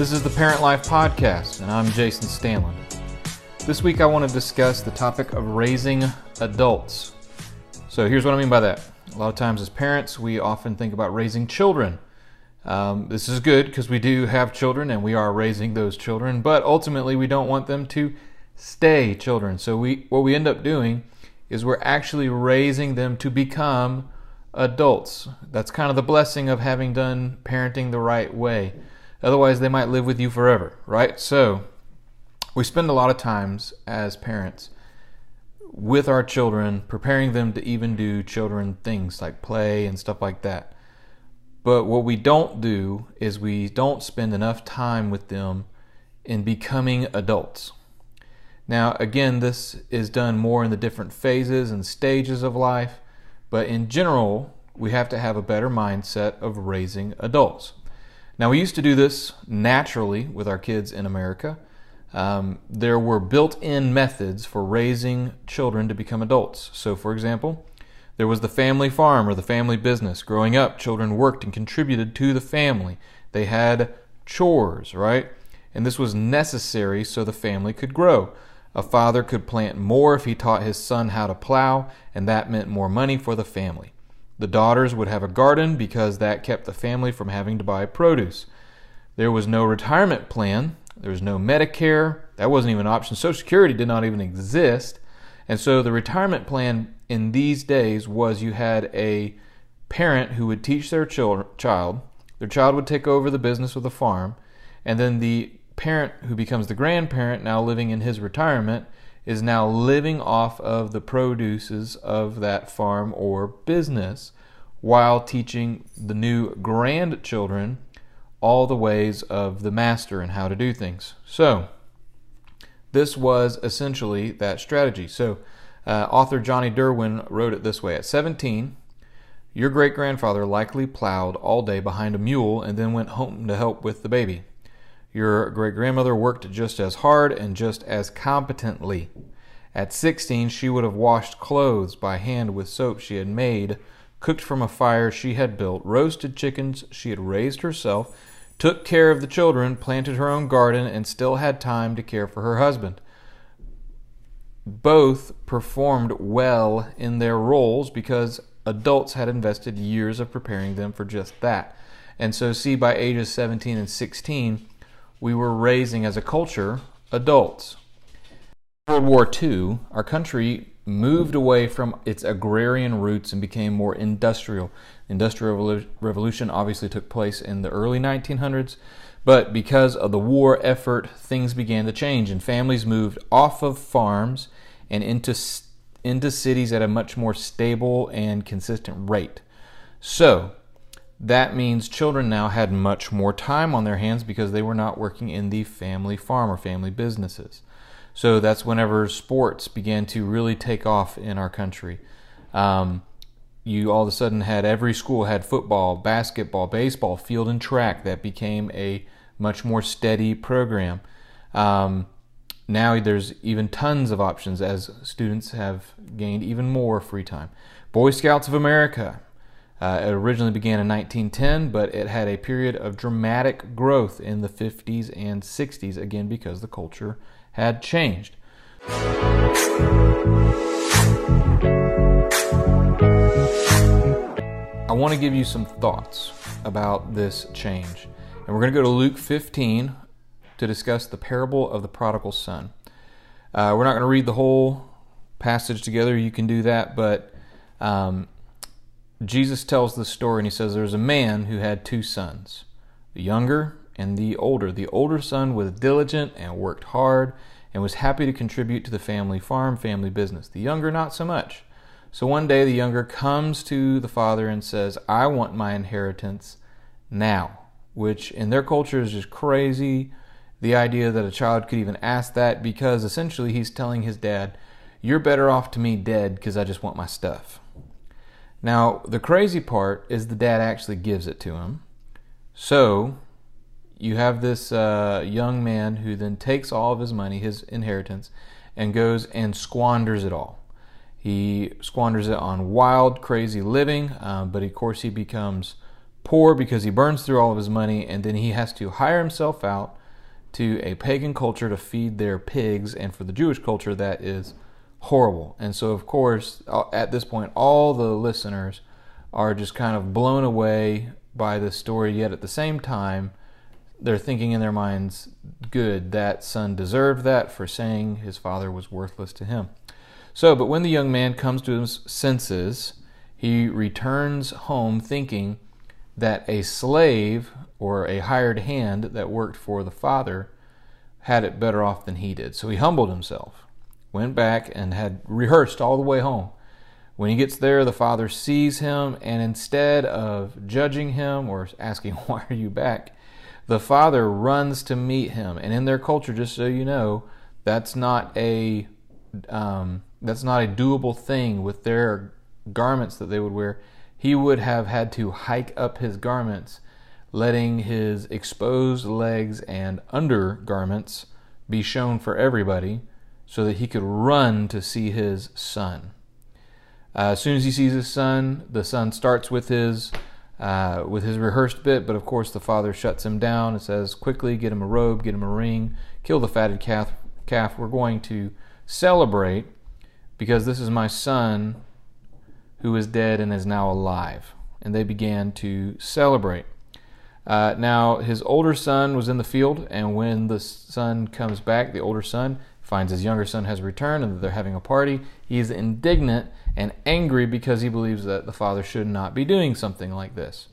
This is the Parent Life Podcast, and I'm Jason Stanley. This week I want to discuss the topic of raising adults. So here's what I mean by that. A lot of times as parents, we often think about raising children. Um, this is good because we do have children and we are raising those children, but ultimately we don't want them to stay children. So we what we end up doing is we're actually raising them to become adults. That's kind of the blessing of having done parenting the right way. Otherwise, they might live with you forever, right? So, we spend a lot of times as parents with our children preparing them to even do children things like play and stuff like that. But what we don't do is we don't spend enough time with them in becoming adults. Now, again, this is done more in the different phases and stages of life, but in general, we have to have a better mindset of raising adults. Now, we used to do this naturally with our kids in America. Um, there were built in methods for raising children to become adults. So, for example, there was the family farm or the family business. Growing up, children worked and contributed to the family. They had chores, right? And this was necessary so the family could grow. A father could plant more if he taught his son how to plow, and that meant more money for the family. The daughters would have a garden because that kept the family from having to buy produce. There was no retirement plan, there was no Medicare, that wasn't even an option. Social Security did not even exist. And so the retirement plan in these days was you had a parent who would teach their child, their child would take over the business of the farm, and then the parent who becomes the grandparent now living in his retirement is now living off of the produces of that farm or business while teaching the new grandchildren all the ways of the master and how to do things. So, this was essentially that strategy. So, uh, author Johnny Derwin wrote it this way At 17, your great grandfather likely plowed all day behind a mule and then went home to help with the baby. Your great grandmother worked just as hard and just as competently. At 16, she would have washed clothes by hand with soap she had made, cooked from a fire she had built, roasted chickens she had raised herself, took care of the children, planted her own garden, and still had time to care for her husband. Both performed well in their roles because adults had invested years of preparing them for just that. And so, see, by ages 17 and 16, we were raising as a culture adults. World War II, our country moved away from its agrarian roots and became more industrial. Industrial Revolution obviously took place in the early 1900s, but because of the war effort, things began to change, and families moved off of farms and into into cities at a much more stable and consistent rate. So, that means children now had much more time on their hands because they were not working in the family farm or family businesses. So that's whenever sports began to really take off in our country. Um, you all of a sudden had every school had football, basketball, baseball, field and track. That became a much more steady program. Um, now there's even tons of options as students have gained even more free time. Boy Scouts of America uh, it originally began in 1910, but it had a period of dramatic growth in the 50s and 60s, again because the culture had changed. I want to give you some thoughts about this change. And we're going to go to Luke 15 to discuss the parable of the prodigal son. Uh, we're not going to read the whole passage together. You can do that, but um, Jesus tells the story and he says there's a man who had two sons, the younger and the older. The older son was diligent and worked hard and was happy to contribute to the family farm, family business. The younger, not so much. So one day the younger comes to the father and says, I want my inheritance now, which in their culture is just crazy. The idea that a child could even ask that because essentially he's telling his dad, You're better off to me dead because I just want my stuff. Now, the crazy part is the dad actually gives it to him. So, you have this uh, young man who then takes all of his money, his inheritance, and goes and squanders it all. He squanders it on wild, crazy living, uh, but of course he becomes poor because he burns through all of his money, and then he has to hire himself out to a pagan culture to feed their pigs, and for the Jewish culture, that is horrible. And so, of course, uh, at this point, all the listeners are just kind of blown away by this story, yet at the same time, they're thinking in their minds, good, that son deserved that for saying his father was worthless to him. So, but when the young man comes to his senses, he returns home thinking that a slave or a hired hand that worked for the father had it better off than he did. So he humbled himself, went back, and had rehearsed all the way home. When he gets there, the father sees him, and instead of judging him or asking, Why are you back? the father runs to meet him. And in their culture, just so you know, that's not a um, that's not a doable thing with their garments that they would wear. He would have had to hike up his garments, letting his exposed legs and undergarments be shown for everybody so that he could run to see his son. Uh, as soon as he sees his son, the son starts with his uh, with his rehearsed bit, but of course the father shuts him down and says, Quickly, get him a robe, get him a ring, kill the fatted calf. calf. We're going to celebrate because this is my son who is dead and is now alive. And they began to celebrate. Uh, now, his older son was in the field, and when the son comes back, the older son finds his younger son has returned and that they're having a party. He is indignant and angry because he believes that the father should not be doing something like this.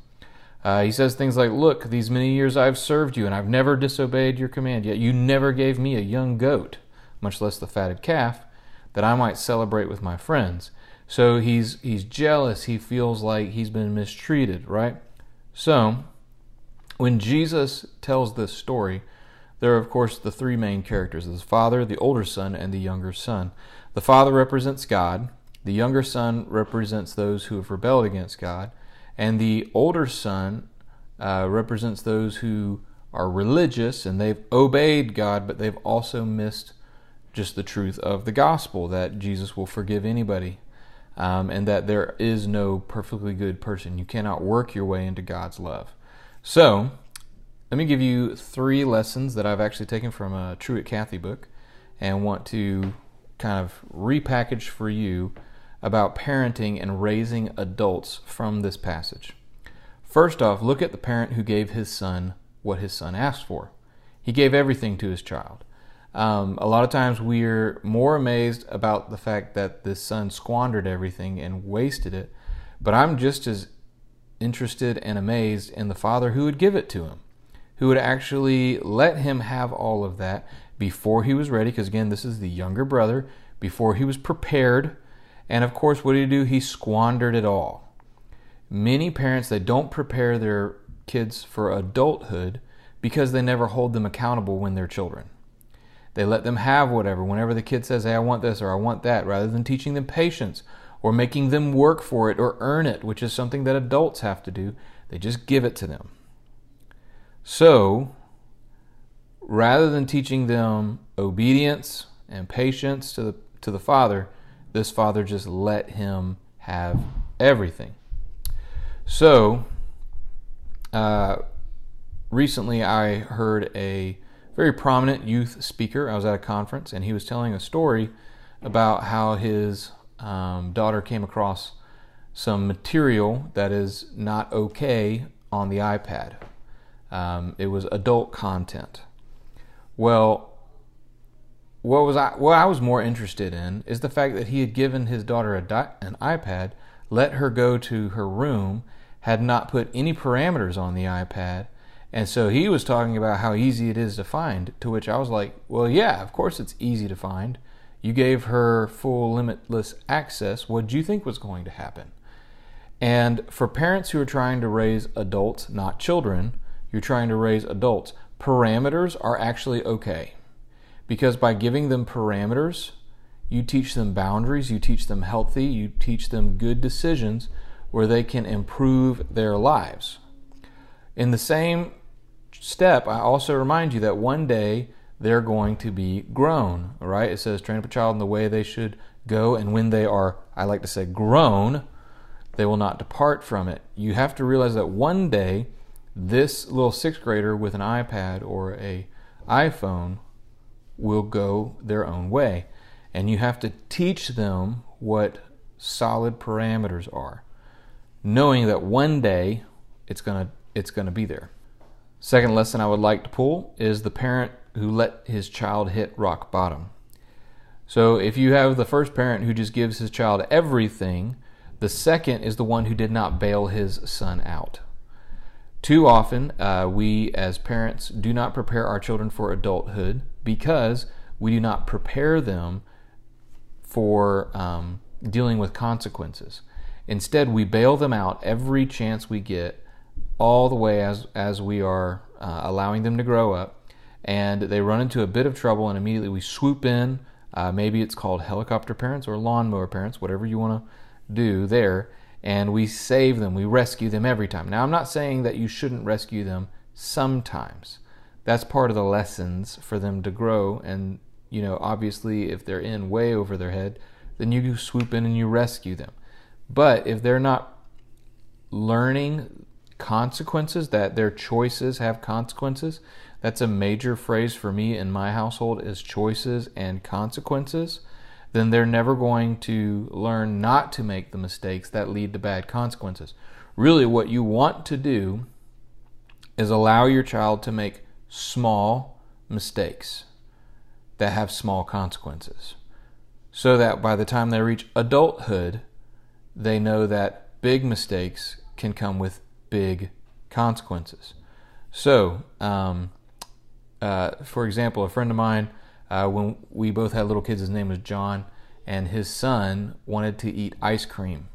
Uh, he says things like, Look, these many years I've served you, and I've never disobeyed your command, yet you never gave me a young goat, much less the fatted calf, that I might celebrate with my friends. So he's, he's jealous. He feels like he's been mistreated, right? So, when Jesus tells this story, there are, of course, the three main characters the father, the older son, and the younger son. The father represents God, the younger son represents those who have rebelled against God, and the older son uh, represents those who are religious and they've obeyed God, but they've also missed just the truth of the gospel that Jesus will forgive anybody um, and that there is no perfectly good person. You cannot work your way into God's love. So, let me give you three lessons that I've actually taken from a Truett Cathy book and want to kind of repackage for you about parenting and raising adults from this passage. First off, look at the parent who gave his son what his son asked for. He gave everything to his child. Um, a lot of times we're more amazed about the fact that this son squandered everything and wasted it, but I'm just as interested and amazed in the father who would give it to him who would actually let him have all of that before he was ready, because again, this is the younger brother, before he was prepared. And of course, what did he do? He squandered it all. Many parents, they don't prepare their kids for adulthood because they never hold them accountable when they're children. They let them have whatever. Whenever the kid says, Hey, I want this or I want that, rather than teaching them patience or making them work for it or earn it, which is something that adults have to do, they just give it to them. So, rather than teaching them obedience and patience to the, to the Father, this Father just let him have everything. So, uh, recently I heard a very prominent youth speaker. I was at a conference and he was telling a story about how his um, daughter came across some material that is not okay on the iPad. Um, it was adult content. Well, what was I? What I was more interested in is the fact that he had given his daughter di- an iPad, let her go to her room, had not put any parameters on the iPad, and so he was talking about how easy it is to find. To which I was like, "Well, yeah, of course it's easy to find. You gave her full limitless access. What do you think was going to happen?" And for parents who are trying to raise adults, not children, you're trying to raise adults. Parameters are actually okay because by giving them parameters, you teach them boundaries, you teach them healthy, you teach them good decisions where they can improve their lives. In the same step, I also remind you that one day they're going to be grown, all right? It says train up a child in the way they should go, and when they are, I like to say, grown, they will not depart from it. You have to realize that one day, this little sixth grader with an iPad or a iPhone will go their own way. And you have to teach them what solid parameters are, knowing that one day it's to it's to be there. Second lesson I would like to pull is the parent who let his child hit rock bottom. So if you have the first parent who just gives his child everything, the second is the one who did not bail his son out. Too often, uh, we as parents do not prepare our children for adulthood because we do not prepare them for um, dealing with consequences. Instead, we bail them out every chance we get, all the way as, as we are uh, allowing them to grow up. And they run into a bit of trouble, and immediately we swoop in. Uh, maybe it's called helicopter parents or lawnmower parents, whatever you want to do there. And we save them, we rescue them every time. Now, I'm not saying that you shouldn't rescue them sometimes. That's part of the lessons for them to grow. And, you know, obviously, if they're in way over their head, then you swoop in and you rescue them. But if they're not learning consequences, that their choices have consequences, that's a major phrase for me in my household is choices and consequences, then they're never going to learn not to make the mistakes that lead to bad consequences. Really, what you want to do is allow your child to make small mistakes that have small consequences so that by the time they reach adulthood, they know that big mistakes can come with big consequences. So, um, uh, for example, a friend of mine, uh, when we both had little kids, his name was John, and his son wanted to eat ice cream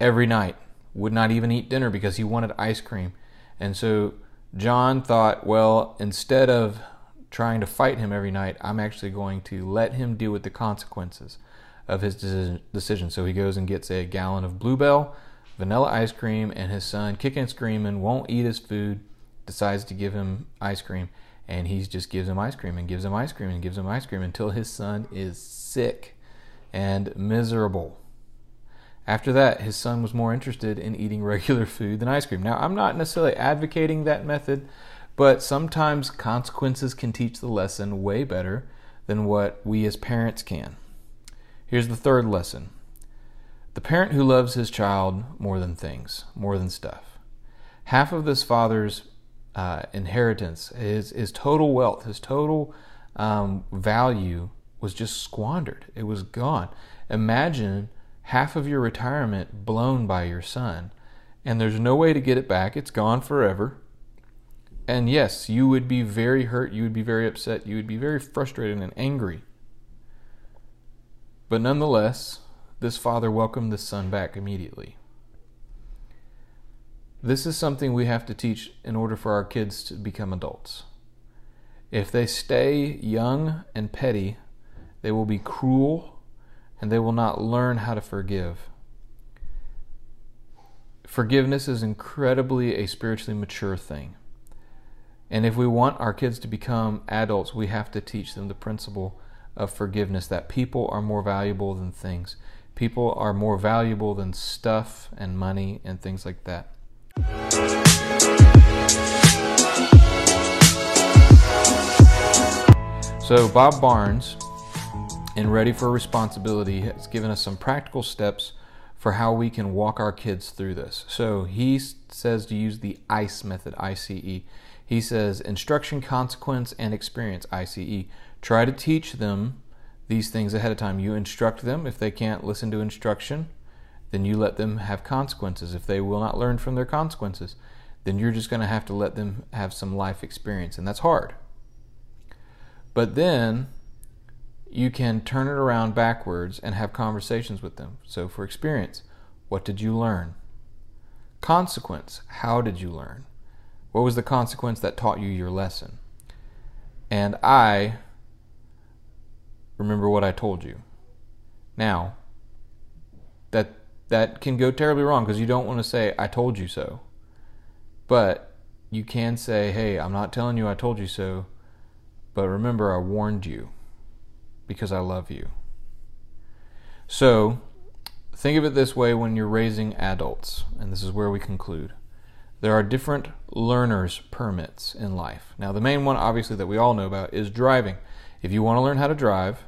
every night, would not even eat dinner because he wanted ice cream. And so John thought, well, instead of trying to fight him every night, I'm actually going to let him deal with the consequences of his decision. So he goes and gets a gallon of Blue Bell vanilla ice cream, and his son, kicking and screaming, won't eat his food, decides to give him ice cream, and he just gives him ice cream and gives him ice cream and gives him ice cream until his son is sick and miserable. After that, his son was more interested in eating regular food than ice cream. Now, I'm not necessarily advocating that method, but sometimes consequences can teach the lesson way better than what we as parents can. Here's the third lesson the parent who loves his child more than things, more than stuff. Half of this father's uh, inheritance, his, his total wealth, his total um, value was just squandered. It was gone. Imagine half of your retirement blown by your son, and there's no way to get it back. It's gone forever. And yes, you would be very hurt. You would be very upset. You would be very frustrated and angry. But nonetheless, this father welcomed the son back immediately. This is something we have to teach in order for our kids to become adults. If they stay young and petty, they will be cruel and they will not learn how to forgive. Forgiveness is incredibly a spiritually mature thing. And if we want our kids to become adults, we have to teach them the principle of forgiveness that people are more valuable than things. People are more valuable than stuff and money and things like that. So, Bob Barnes, in Ready for Responsibility, has given us some practical steps for how we can walk our kids through this. So, he says to use the ICE method, ICE. He says instruction, consequence, and experience, ICE. Try to teach them these things ahead of time. You instruct them. If they can't listen to instruction, then you let them have consequences. If they will not learn from their consequences, then you're just going to have to let them have some life experience. And that's hard. But then you can turn it around backwards and have conversations with them. So, for experience, what did you learn? Consequence, how did you learn? What was the consequence that taught you your lesson? And I remember what I told you. Now, that can go terribly wrong because you don't want to say I told you so. But you can say, "Hey, I'm not telling you I told you so, but remember I warned you because I love you." So, think of it this way when you're raising adults, and this is where we conclude. There are different learner's permits in life. Now, the main one, obviously, that we all know about is driving. If you want to learn how to drive,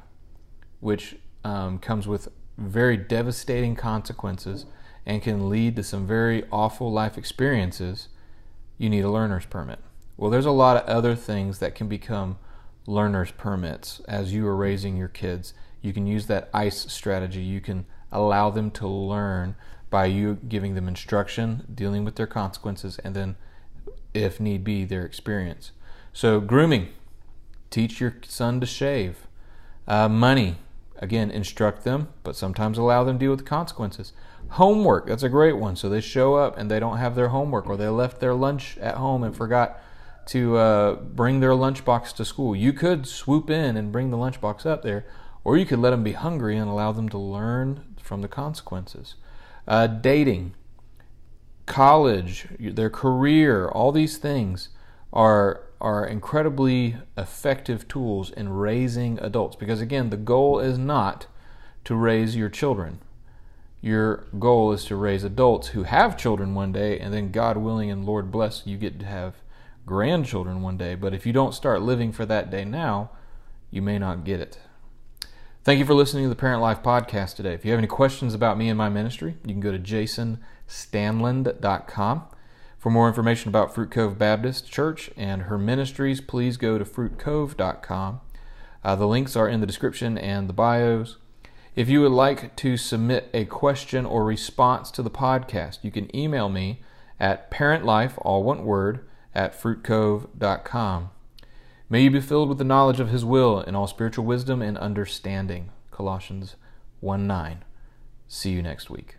which um, comes with very devastating consequences and can lead to some very awful life experiences, you need a learner's permit. Well, there's a lot of other things that can become learner's permits as you are raising your kids. You can use that ICE strategy. You can allow them to learn by you giving them instruction, dealing with their consequences, and then, if need be, their experience. So, grooming, teach your son to shave. Uh, money, again, instruct them, but sometimes allow them to deal with the consequences. Homework, that's a great one. So they show up and they don't have their homework, or they left their lunch at home and forgot to uh, bring their lunchbox to school. You could swoop in and bring the lunchbox up there, or you could let them be hungry and allow them to learn from the consequences. Uh, dating, college, their career, all these things are are incredibly effective tools in raising adults because again the goal is not to raise your children your goal is to raise adults who have children one day and then god willing and lord bless you get to have grandchildren one day but if you don't start living for that day now you may not get it Thank you for listening to the Parent Life podcast today. If you have any questions about me and my ministry, you can go to jasonstanland.com. For more information about Fruit Cove Baptist Church and her ministries, please go to fruitcove.com. Uh, the links are in the description and the bios. If you would like to submit a question or response to the podcast, you can email me at parentlife, all one word, at fruitcove.com. May you be filled with the knowledge of his will in all spiritual wisdom and understanding. Colossians 1 9. See you next week.